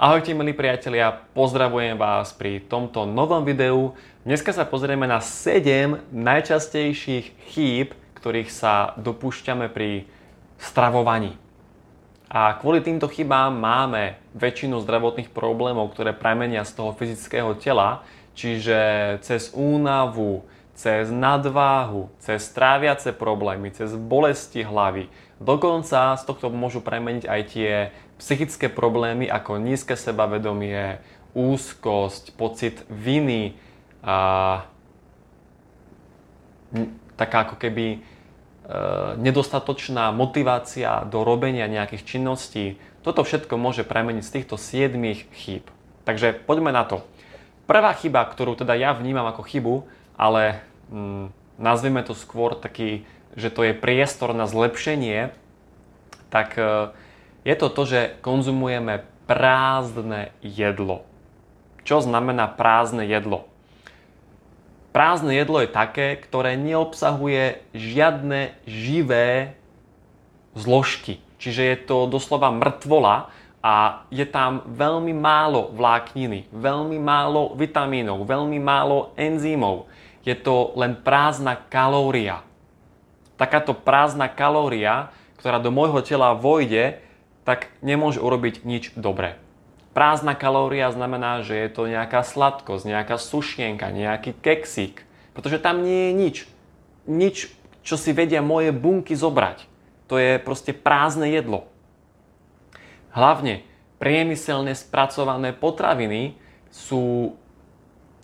Ahojte milí priatelia, pozdravujem vás pri tomto novom videu. Dneska sa pozrieme na 7 najčastejších chýb, ktorých sa dopúšťame pri stravovaní. A kvôli týmto chybám máme väčšinu zdravotných problémov, ktoré pramenia z toho fyzického tela, čiže cez únavu, cez nadváhu, cez tráviace problémy, cez bolesti hlavy. Dokonca z tohto môžu premeniť aj tie psychické problémy ako nízke sebavedomie, úzkosť, pocit viny, a, taká ako keby e, nedostatočná motivácia do robenia nejakých činností. Toto všetko môže premeniť z týchto 7 chýb. Takže poďme na to. Prvá chyba, ktorú teda ja vnímam ako chybu, ale mm, nazvime to skôr taký, že to je priestor na zlepšenie, tak e, je to to, že konzumujeme prázdne jedlo. Čo znamená prázdne jedlo? Prázdne jedlo je také, ktoré neobsahuje žiadne živé zložky. Čiže je to doslova mŕtvola a je tam veľmi málo vlákniny, veľmi málo vitamínov, veľmi málo enzýmov. Je to len prázdna kalória. Takáto prázdna kalória, ktorá do môjho tela vojde, tak nemôže urobiť nič dobré. Prázdna kalória znamená, že je to nejaká sladkosť, nejaká sušienka, nejaký keksík, pretože tam nie je nič. Nič, čo si vedia moje bunky zobrať. To je proste prázdne jedlo. Hlavne priemyselne spracované potraviny sú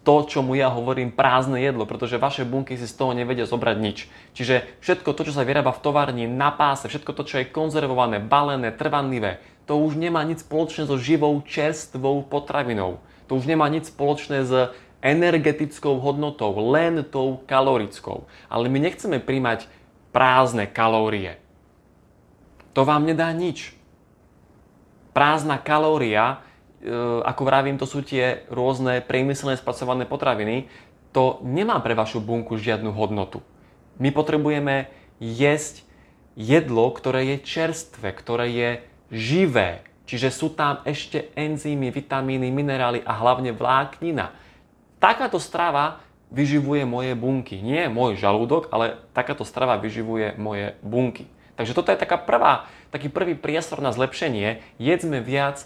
to, čo mu ja hovorím prázdne jedlo, pretože vaše bunky si z toho nevedia zobrať nič. Čiže všetko to, čo sa vyrába v továrni, na páse, všetko to, čo je konzervované, balené, trvanlivé, to už nemá nič spoločné so živou čerstvou potravinou. To už nemá nič spoločné s energetickou hodnotou, len tou kalorickou. Ale my nechceme príjmať prázdne kalórie. To vám nedá nič. Prázdna kalória ako vravím, to sú tie rôzne priemyselné spracované potraviny, to nemá pre vašu bunku žiadnu hodnotu. My potrebujeme jesť jedlo, ktoré je čerstvé, ktoré je živé. Čiže sú tam ešte enzymy, vitamíny, minerály a hlavne vláknina. Takáto strava vyživuje moje bunky. Nie môj žalúdok, ale takáto strava vyživuje moje bunky. Takže toto je taká prvá, taký prvý priestor na zlepšenie. Jedzme viac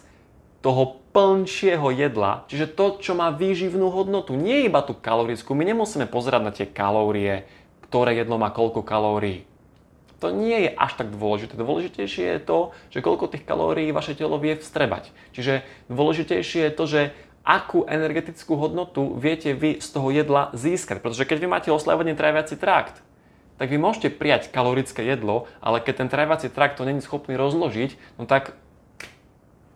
toho plnšieho jedla, čiže to, čo má výživnú hodnotu, nie iba tú kalorickú. My nemusíme pozerať na tie kalórie, ktoré jedlo má koľko kalórií. To nie je až tak dôležité. Dôležitejšie je to, že koľko tých kalórií vaše telo vie vstrebať. Čiže dôležitejšie je to, že akú energetickú hodnotu viete vy z toho jedla získať. Pretože keď vy máte oslavený tráviaci trakt, tak vy môžete prijať kalorické jedlo, ale keď ten tráviaci trakt to není schopný rozložiť, no tak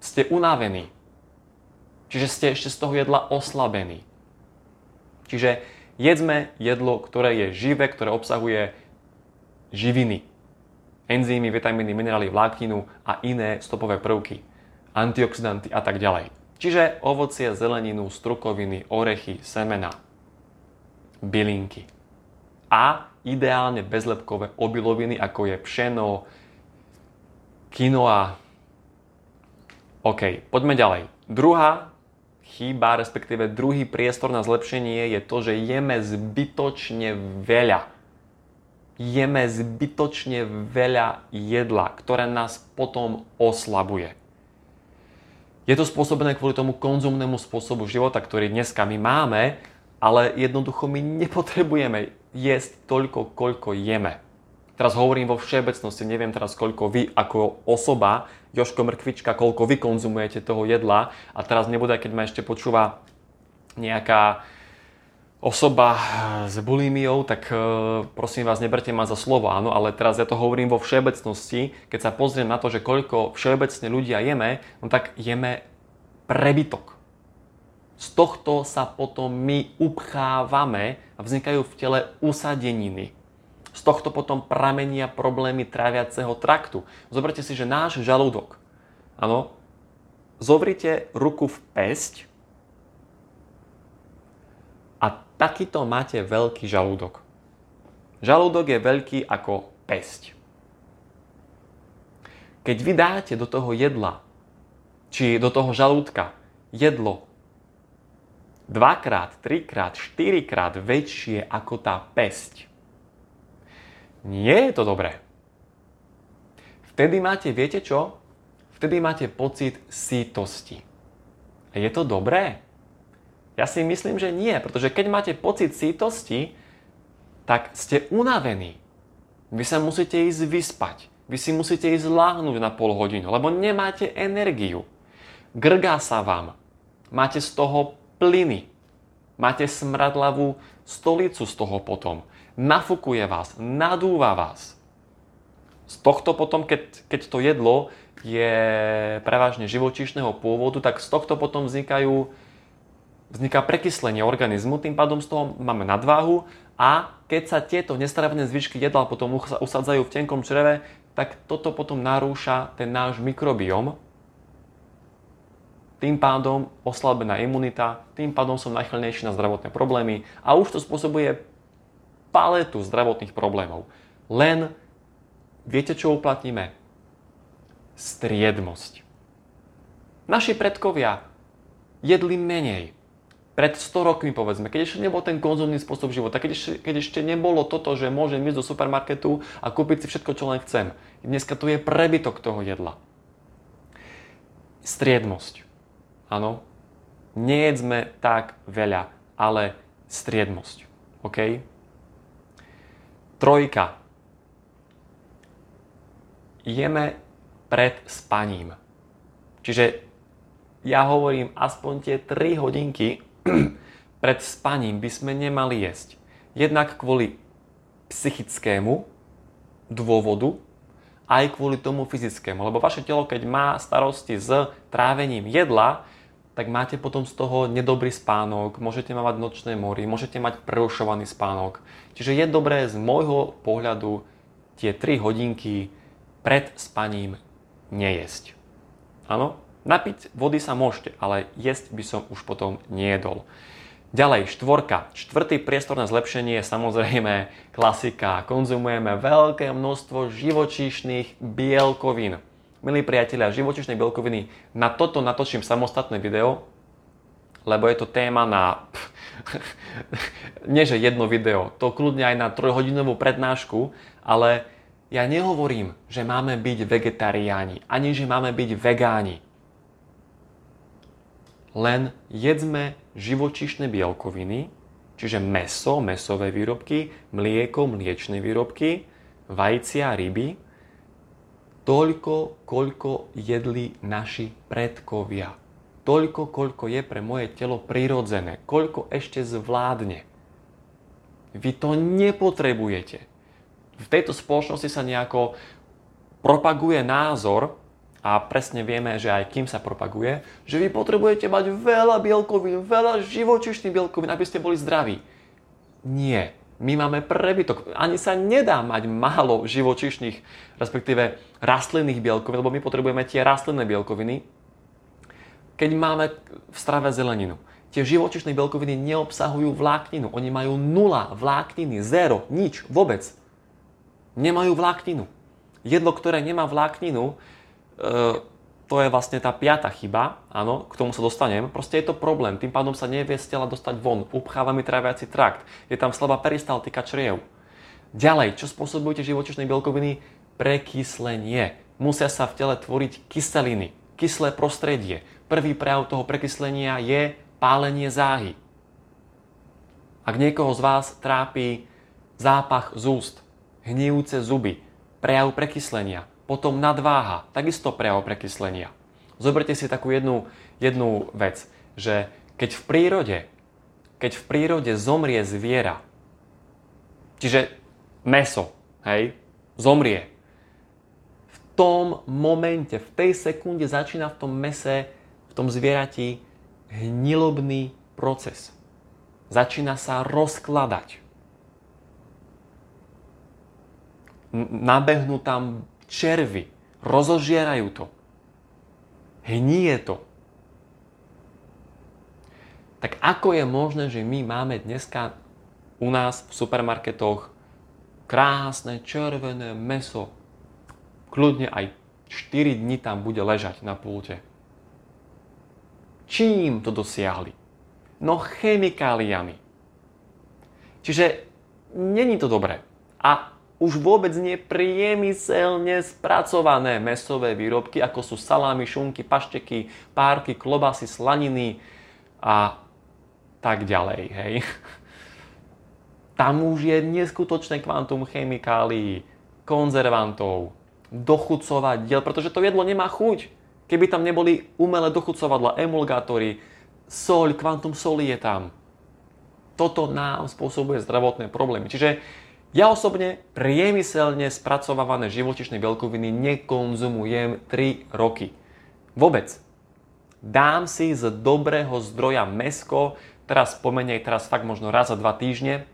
ste unavení. Čiže ste ešte z toho jedla oslabení. Čiže jedzme jedlo, ktoré je živé, ktoré obsahuje živiny, enzymy, vitamíny, minerály, vlákninu a iné stopové prvky, antioxidanty a tak ďalej. Čiže ovocie, zeleninu, strukoviny, orechy, semena, bylinky. A ideálne bezlepkové obiloviny, ako je pšeno, quinoa, OK, poďme ďalej. Druhá chyba, respektíve druhý priestor na zlepšenie je to, že jeme zbytočne veľa. Jeme zbytočne veľa jedla, ktoré nás potom oslabuje. Je to spôsobené kvôli tomu konzumnému spôsobu života, ktorý dneska my máme, ale jednoducho my nepotrebujeme jesť toľko, koľko jeme. Teraz hovorím vo všeobecnosti, neviem teraz koľko vy ako osoba, Joško Mrkvička, koľko vy konzumujete toho jedla a teraz nebude, keď ma ešte počúva nejaká osoba s bulimiou, tak e, prosím vás, neberte ma za slovo, áno, ale teraz ja to hovorím vo všeobecnosti, keď sa pozriem na to, že koľko všeobecne ľudia jeme, no tak jeme prebytok. Z tohto sa potom my upchávame a vznikajú v tele usadeniny. Z tohto potom pramenia problémy tráviaceho traktu. Zoberte si, že náš žalúdok, áno, zovrite ruku v pesť a takýto máte veľký žalúdok. Žalúdok je veľký ako pesť. Keď vy dáte do toho jedla či do toho žalúdka jedlo dvakrát, trikrát, štyrikrát väčšie ako tá pesť. Nie je to dobré. Vtedy máte, viete čo? Vtedy máte pocit sítosti. A je to dobré? Ja si myslím, že nie, pretože keď máte pocit sítosti, tak ste unavení. Vy sa musíte ísť vyspať. Vy si musíte ísť láhnuť na pol hodinu, lebo nemáte energiu. Grgá sa vám. Máte z toho plyny. Máte smradlavú stolicu z toho potom. Nafukuje vás, nadúva vás. Z tohto potom, keď, keď to jedlo je prevažne živočíšneho pôvodu, tak z tohto potom vznikajú vzniká prekyslenie organizmu, tým pádom z toho máme nadváhu a keď sa tieto nestravené zvyšky jedla potom usadzajú v tenkom čreve, tak toto potom narúša ten náš mikrobióm. Tým pádom oslabená imunita, tým pádom som najchylnejší na zdravotné problémy a už to spôsobuje paletu zdravotných problémov. Len viete, čo uplatníme? Striedmosť. Naši predkovia jedli menej, pred 100 rokmi povedzme, keď ešte nebol ten konzumný spôsob života, keď ešte, keď ešte nebolo toto, že môžem ísť do supermarketu a kúpiť si všetko, čo len chcem. Dneska tu je prebytok toho jedla. Striedmosť. Áno. Nejedzme tak veľa, ale striedmosť. OK? Trojka. Jeme pred spaním. Čiže ja hovorím aspoň tie 3 hodinky pred spaním by sme nemali jesť. Jednak kvôli psychickému dôvodu, aj kvôli tomu fyzickému. Lebo vaše telo, keď má starosti s trávením jedla, tak máte potom z toho nedobrý spánok, môžete mať nočné mory, môžete mať prerušovaný spánok. Čiže je dobré z môjho pohľadu tie 3 hodinky pred spaním nejesť. Áno? Napiť vody sa môžete, ale jesť by som už potom nejedol. Ďalej, štvorka. Štvrtý priestor na zlepšenie je samozrejme klasika. Konzumujeme veľké množstvo živočíšnych bielkovín. Milí priatelia, živočíšne bielkoviny, na toto natočím samostatné video, lebo je to téma na... nie že jedno video, to kľudne aj na trojhodinovú prednášku, ale ja nehovorím, že máme byť vegetariáni, ani že máme byť vegáni. Len jedzme živočišné bielkoviny, čiže meso, mesové výrobky, mlieko, mliečne výrobky, vajcia, ryby, toľko, koľko jedli naši predkovia. Toľko, koľko je pre moje telo prirodzené. Koľko ešte zvládne. Vy to nepotrebujete. V tejto spoločnosti sa nejako propaguje názor, a presne vieme, že aj kým sa propaguje, že vy potrebujete mať veľa bielkovín, veľa živočišných bielkovín, aby ste boli zdraví. Nie. My máme prebytok. Ani sa nedá mať málo živočišných, respektíve rastlinných bielkovín, lebo my potrebujeme tie rastlinné bielkoviny, keď máme v strave zeleninu. Tie živočišné bielkoviny neobsahujú vlákninu. Oni majú nula vlákniny, zero, nič, vôbec. Nemajú vlákninu. Jedlo, ktoré nemá vlákninu, E, to je vlastne tá piata chyba, áno, k tomu sa dostanem. Proste je to problém, tým pádom sa nevie z tela dostať von, upcháva mi tráviaci trakt, je tam slabá peristaltika čriev. Ďalej, čo spôsobujú tie živočišné bielkoviny? Prekyslenie. Musia sa v tele tvoriť kyseliny, kyslé prostredie. Prvý prejav toho prekyslenia je pálenie záhy. Ak niekoho z vás trápi zápach z úst, hnijúce zuby, prejav prekyslenia, potom nadváha, takisto prejav prekyslenia. Zoberte si takú jednu, jednu vec, že keď v prírode, keď v prírode zomrie zviera, čiže meso, hej, zomrie, tom momente, v tej sekunde začína v tom mese, v tom zvierati hnilobný proces. Začína sa rozkladať. Nabehnú tam červy, rozožierajú to. Hníje to. Tak ako je možné, že my máme dneska u nás v supermarketoch krásne červené meso. Kľudne aj 4 dní tam bude ležať na pulte. Čím to dosiahli? No chemikáliami. Čiže není to dobré. A už vôbec nie priemyselne spracované mesové výrobky, ako sú salámy, šunky, pašteky, párky, klobasy, slaniny a tak ďalej. Hej. Tam už je neskutočné kvantum chemikálií, konzervantov, dochucovadiel, pretože to jedlo nemá chuť. Keby tam neboli umelé dochucovadla, emulgátory, soľ, kvantum soli je tam. Toto nám spôsobuje zdravotné problémy. Čiže ja osobne priemyselne spracovávané živočišné bielkoviny nekonzumujem 3 roky. Vôbec. Dám si z dobrého zdroja mesko, teraz pomenej, teraz fakt možno raz za dva týždne.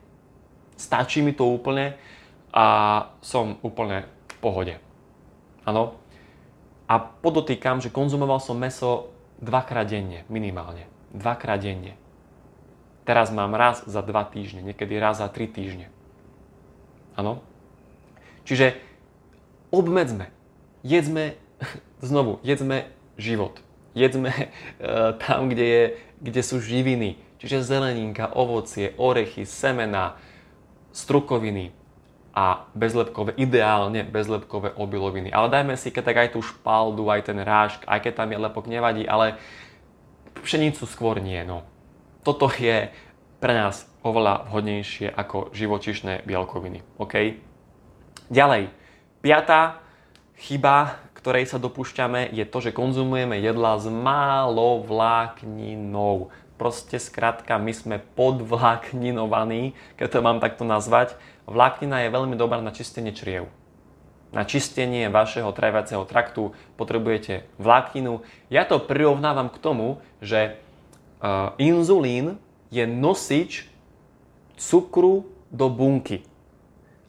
Stačí mi to úplne a som úplne v pohode. Áno. A podotýkam, že konzumoval som meso dvakrát denne, minimálne. Dvakrát denne. Teraz mám raz za dva týždne, niekedy raz za tri týždne. Áno? Čiže obmedzme. Jedzme, znovu, jedzme život. Jedzme uh, tam, kde, je, kde sú živiny. Čiže zeleninka, ovocie, orechy, semena, strukoviny a bezlepkové, ideálne bezlepkové obiloviny. Ale dajme si keď tak aj tú špaldu, aj ten rážk, aj keď tam je lepok, nevadí, ale pšenicu skôr nie. No. Toto je pre nás oveľa vhodnejšie ako živočišné bielkoviny. OK? Ďalej, piatá chyba, ktorej sa dopúšťame, je to, že konzumujeme jedla s málo vlákninou. Proste skrátka, my sme podvlákninovaní, keď to mám takto nazvať. Vláknina je veľmi dobrá na čistenie čriev. Na čistenie vašeho tráviaceho traktu potrebujete vlákninu. Ja to prirovnávam k tomu, že uh, inzulín je nosič cukru do bunky.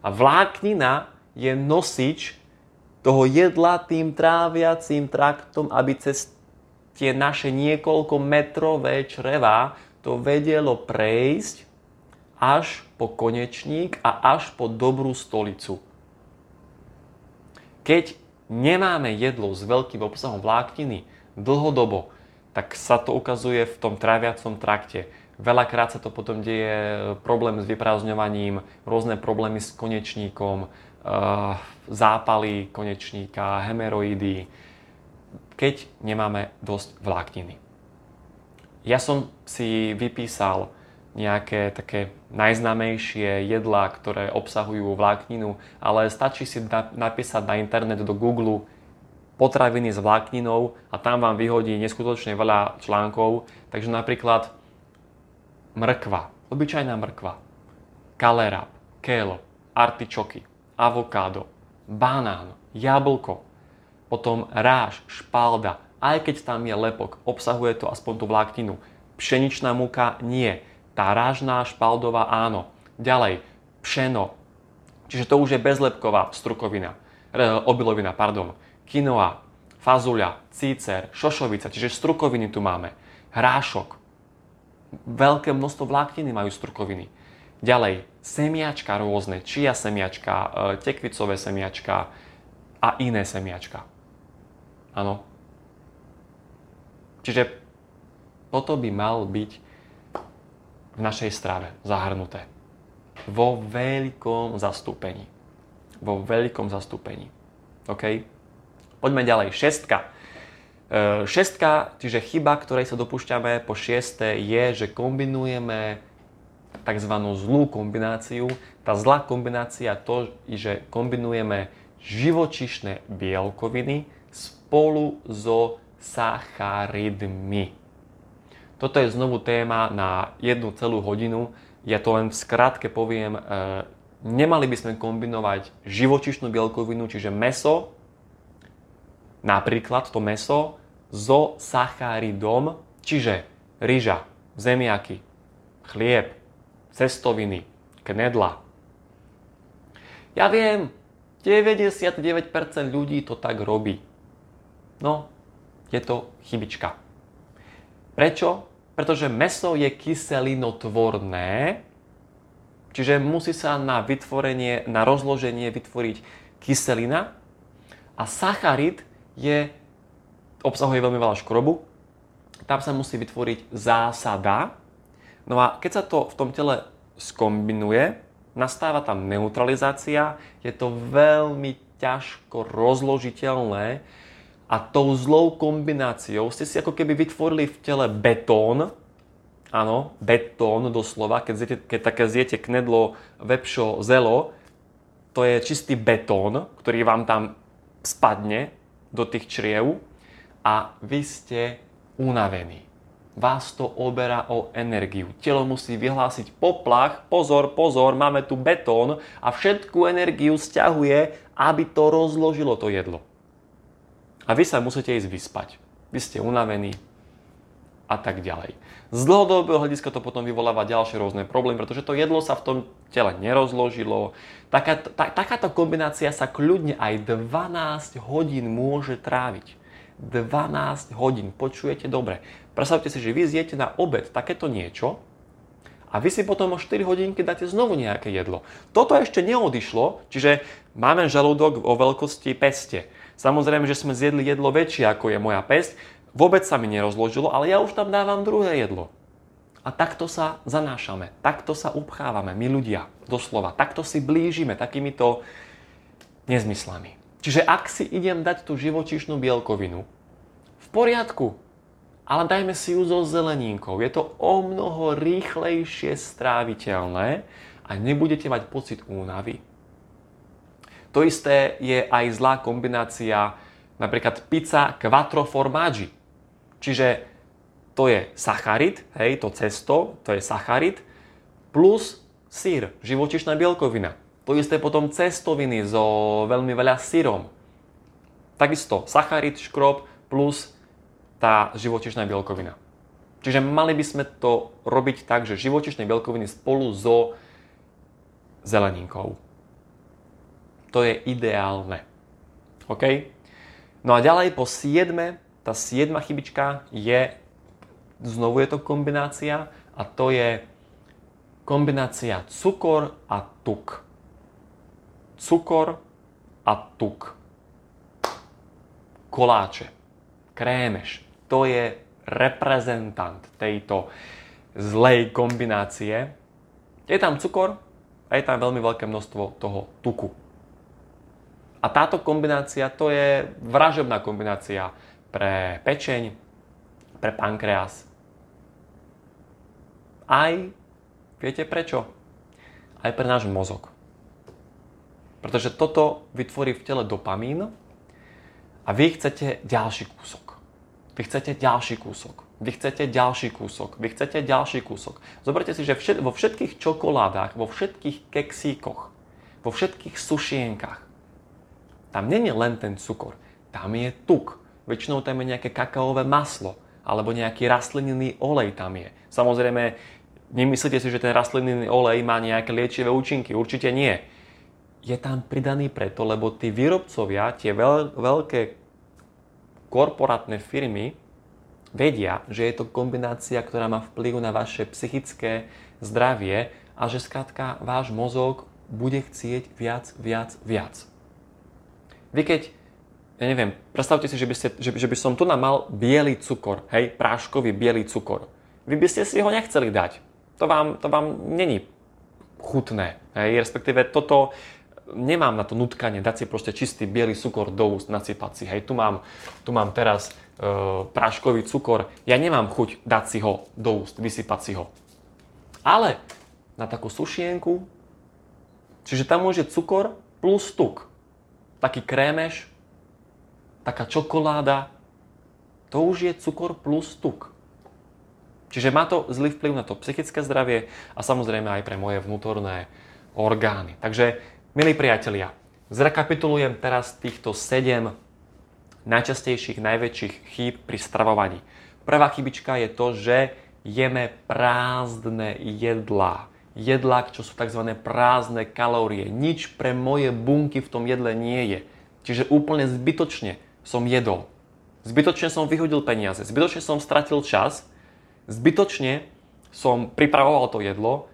A vláknina je nosič toho jedla tým tráviacím traktom, aby cez tie naše niekoľko metrové čreva to vedelo prejsť až po konečník a až po dobrú stolicu. Keď nemáme jedlo s veľkým obsahom vlákniny dlhodobo, tak sa to ukazuje v tom tráviacom trakte Veľakrát sa to potom deje problém s vyprázdňovaním, rôzne problémy s konečníkom, eh, zápaly konečníka, hemeroidy, keď nemáme dosť vlákniny. Ja som si vypísal nejaké také najznámejšie jedlá, ktoré obsahujú vlákninu, ale stačí si napísať na internet do Google potraviny s vlákninou a tam vám vyhodí neskutočne veľa článkov. Takže napríklad mrkva, obyčajná mrkva, kalerab, kélo, artičoky, avokádo, banán, jablko, potom ráž, špalda, aj keď tam je lepok, obsahuje to aspoň tú vlákninu. Pšeničná múka nie, tá rážná, špaldová áno. Ďalej, pšeno, čiže to už je bezlepková strukovina, obilovina, pardon. Quinoa, fazuľa, cícer, šošovica, čiže strukoviny tu máme. Hrášok, veľké množstvo vlákniny majú strukoviny. Ďalej, semiačka rôzne, čia semiačka, e, tekvicové semiačka a iné semiačka. Áno. Čiže toto by mal byť v našej strave zahrnuté. Vo veľkom zastúpení. Vo veľkom zastúpení. OK? Poďme ďalej. Šestka. E, šestka, čiže chyba, ktorej sa dopúšťame po šieste, je, že kombinujeme tzv. zlú kombináciu. Tá zlá kombinácia to, že kombinujeme živočišné bielkoviny spolu so sacharidmi. Toto je znovu téma na jednu celú hodinu. Ja to len v skratke poviem. E, nemali by sme kombinovať živočišnú bielkovinu, čiže meso, napríklad to meso, so sacharidom, čiže ryža, zemiaky, chlieb, cestoviny, knedla. Ja viem, 99% ľudí to tak robí. No, je to chybička. Prečo? Pretože meso je kyselinotvorné, čiže musí sa na vytvorenie, na rozloženie vytvoriť kyselina. A sacharid je obsahuje veľmi veľa škrobu. Tam sa musí vytvoriť zásada. No a keď sa to v tom tele skombinuje, nastáva tam neutralizácia, je to veľmi ťažko rozložiteľné a tou zlou kombináciou ste si ako keby vytvorili v tele betón, áno, betón doslova, keď, zjete, keď také zjete knedlo, vepšo, zelo, to je čistý betón, ktorý vám tam spadne do tých čriev a vy ste unavení. Vás to oberá o energiu. Telo musí vyhlásiť poplach, pozor, pozor, máme tu betón a všetku energiu stiahuje, aby to rozložilo to jedlo. A vy sa musíte ísť vyspať. Vy ste unavení a tak ďalej. Z dlhodobého hľadiska to potom vyvoláva ďalšie rôzne problémy, pretože to jedlo sa v tom tele nerozložilo. Taká, tá, takáto kombinácia sa kľudne aj 12 hodín môže tráviť. 12 hodín. Počujete dobre. Predstavte si, že vy zjete na obed takéto niečo a vy si potom o 4 hodinky dáte znovu nejaké jedlo. Toto ešte neodišlo, čiže máme žalúdok o veľkosti peste. Samozrejme, že sme zjedli jedlo väčšie ako je moja pesť, vôbec sa mi nerozložilo, ale ja už tam dávam druhé jedlo. A takto sa zanášame, takto sa upchávame, my ľudia, doslova. Takto si blížime takýmito nezmyslami. Čiže ak si idem dať tú živočíšnu bielkovinu, v poriadku, ale dajme si ju so zeleninkou. Je to o mnoho rýchlejšie stráviteľné a nebudete mať pocit únavy. To isté je aj zlá kombinácia napríklad pizza quattro formaggi. Čiže to je sacharid, hej, to cesto, to je sacharid, plus sír, živočišná bielkovina. To isté potom cestoviny so veľmi veľa syrom. Takisto sacharid, škrob plus tá živočišná bielkovina. Čiže mali by sme to robiť tak, že živočišné bielkoviny spolu so zeleninkou. To je ideálne. OK? No a ďalej po 7, tá 7 chybička je, znovu je to kombinácia a to je kombinácia cukor a tuk cukor a tuk. Koláče, krémeš, to je reprezentant tejto zlej kombinácie. Je tam cukor a je tam veľmi veľké množstvo toho tuku. A táto kombinácia to je vražebná kombinácia pre pečeň, pre pankreas. Aj, viete prečo? Aj pre náš mozog. Pretože toto vytvorí v tele dopamín a vy chcete ďalší kúsok. Vy chcete ďalší kúsok. Vy chcete ďalší kúsok. Vy chcete ďalší kúsok. Zoberte si, že všet, vo všetkých čokoládach, vo všetkých keksíkoch, vo všetkých sušienkach, tam není len ten cukor. Tam je tuk. Väčšinou tam je nejaké kakaové maslo alebo nejaký rastlinný olej tam je. Samozrejme, nemyslíte si, že ten rastlinný olej má nejaké liečivé účinky. Určite nie je tam pridaný preto, lebo tí výrobcovia, tie veľ, veľké korporátne firmy vedia, že je to kombinácia, ktorá má vplyv na vaše psychické zdravie a že skrátka váš mozog bude chcieť viac, viac, viac. Vy keď, ja neviem, predstavte si, že by, ste, že, že by som tu mal biely cukor, hej, práškový biely cukor. Vy by ste si ho nechceli dať. To vám, to vám není chutné. Hej, respektíve toto nemám na to nutkanie dať si proste čistý biely cukor do úst, nasypať si. Hej, tu mám, tu mám teraz e, práškový cukor, ja nemám chuť dať si ho do úst, vysypať si ho. Ale na takú sušienku, čiže tam môže cukor plus tuk. Taký krémeš, taká čokoláda, to už je cukor plus tuk. Čiže má to zlý vplyv na to psychické zdravie a samozrejme aj pre moje vnútorné orgány. Takže Milí priatelia, zrekapitulujem teraz týchto 7 najčastejších, najväčších chýb pri stravovaní. Prvá chybička je to, že jeme prázdne jedlá. Jedlá, čo sú tzv. prázdne kalórie. Nič pre moje bunky v tom jedle nie je. Čiže úplne zbytočne som jedol. Zbytočne som vyhodil peniaze. Zbytočne som stratil čas. Zbytočne som pripravoval to jedlo.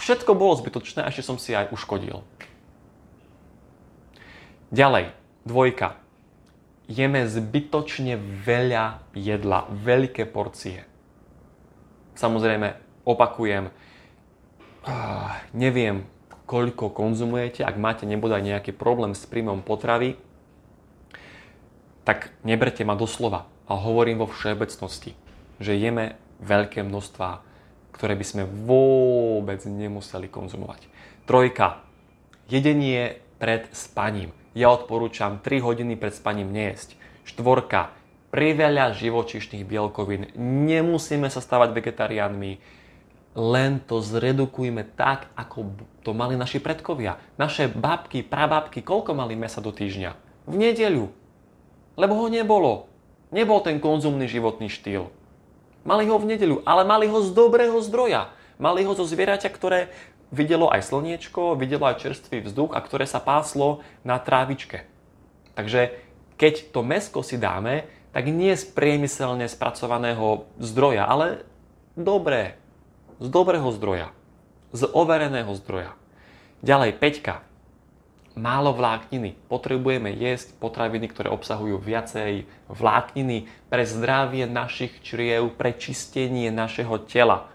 Všetko bolo zbytočné a ešte som si aj uškodil. Ďalej, dvojka. jeme zbytočne veľa jedla, veľké porcie. Samozrejme, opakujem, neviem, koľko konzumujete, ak máte nebodaj nejaký problém s príjmom potravy, tak neberte ma doslova, ale hovorím vo všeobecnosti, že jeme veľké množstvá, ktoré by sme vôbec nemuseli konzumovať. Trojka. Jedenie pred spaním. Ja odporúčam 3 hodiny pred spaním nejesť. Štvorka. Priveľa živočišných bielkovín. Nemusíme sa stávať vegetariánmi len to zredukujme tak, ako to mali naši predkovia. Naše babky, prababky, koľko mali mesa do týždňa? V nedeľu. Lebo ho nebolo. Nebol ten konzumný životný štýl. Mali ho v nedeľu, ale mali ho z dobrého zdroja. Mali ho zo zvieraťa, ktoré videlo aj slniečko, videlo aj čerstvý vzduch a ktoré sa páslo na trávičke. Takže keď to mesko si dáme, tak nie z priemyselne spracovaného zdroja, ale dobré, z dobrého zdroja, z overeného zdroja. Ďalej, peťka. Málo vlákniny. Potrebujeme jesť potraviny, ktoré obsahujú viacej vlákniny pre zdravie našich čriev, pre čistenie našeho tela.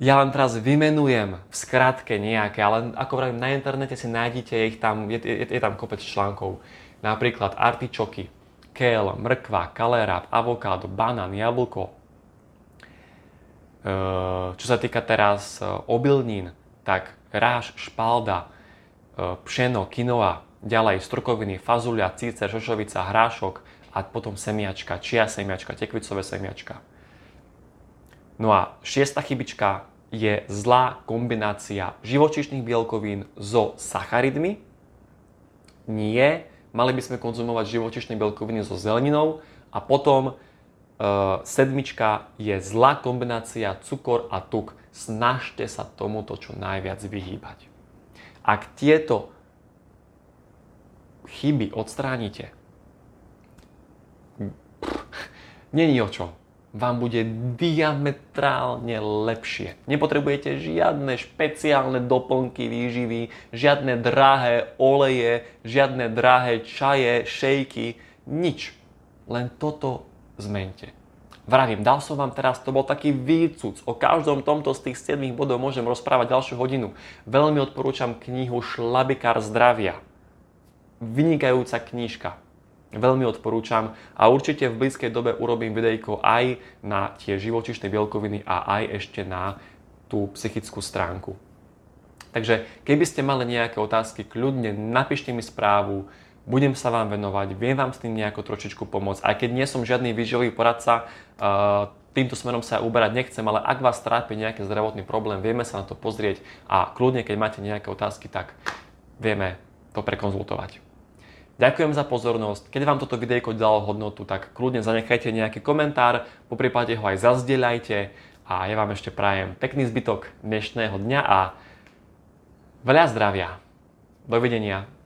Ja len teraz vymenujem v skratke nejaké, ale ako vravím, na internete si nájdete, ich tam, je, je, je tam kopec článkov. Napríklad artičoky, kel, mrkva, kalerát, avokádo, banán, jablko, čo sa týka teraz eh, obilnín, tak ráž, špalda, eh, pšeno, kinoa, ďalej strukoviny, fazulia, cícer, šošovica, hrášok a potom semiačka, čia semiačka, tekvicové semiačka. No a šiesta chybička je zlá kombinácia živočíšnych bielkovín so sacharidmi. Nie, mali by sme konzumovať živočíšne bielkoviny so zeleninou a potom sedmička je zlá kombinácia cukor a tuk. Snažte sa tomuto čo najviac vyhýbať. Ak tieto chyby odstránite, není o čom. Vám bude diametrálne lepšie. Nepotrebujete žiadne špeciálne doplnky výživy, žiadne drahé oleje, žiadne drahé čaje, šejky, nič. Len toto zmente. Vravím, dal som vám teraz, to bol taký výcuc. O každom tomto z tých 7 bodov môžem rozprávať ďalšiu hodinu. Veľmi odporúčam knihu Šlabikár zdravia. Vynikajúca knižka. Veľmi odporúčam a určite v blízkej dobe urobím videjko aj na tie živočišné bielkoviny a aj ešte na tú psychickú stránku. Takže keby ste mali nejaké otázky, kľudne napíšte mi správu, budem sa vám venovať, viem vám s tým nejako trošičku pomôcť. Aj keď nie som žiadny výživový poradca, uh, týmto smerom sa uberať nechcem, ale ak vás trápi nejaký zdravotný problém, vieme sa na to pozrieť a kľudne, keď máte nejaké otázky, tak vieme to prekonzultovať. Ďakujem za pozornosť. Keď vám toto videjko dalo hodnotu, tak kľudne zanechajte nejaký komentár, po prípade ho aj zazdieľajte a ja vám ešte prajem pekný zbytok dnešného dňa a veľa zdravia. Dovidenia.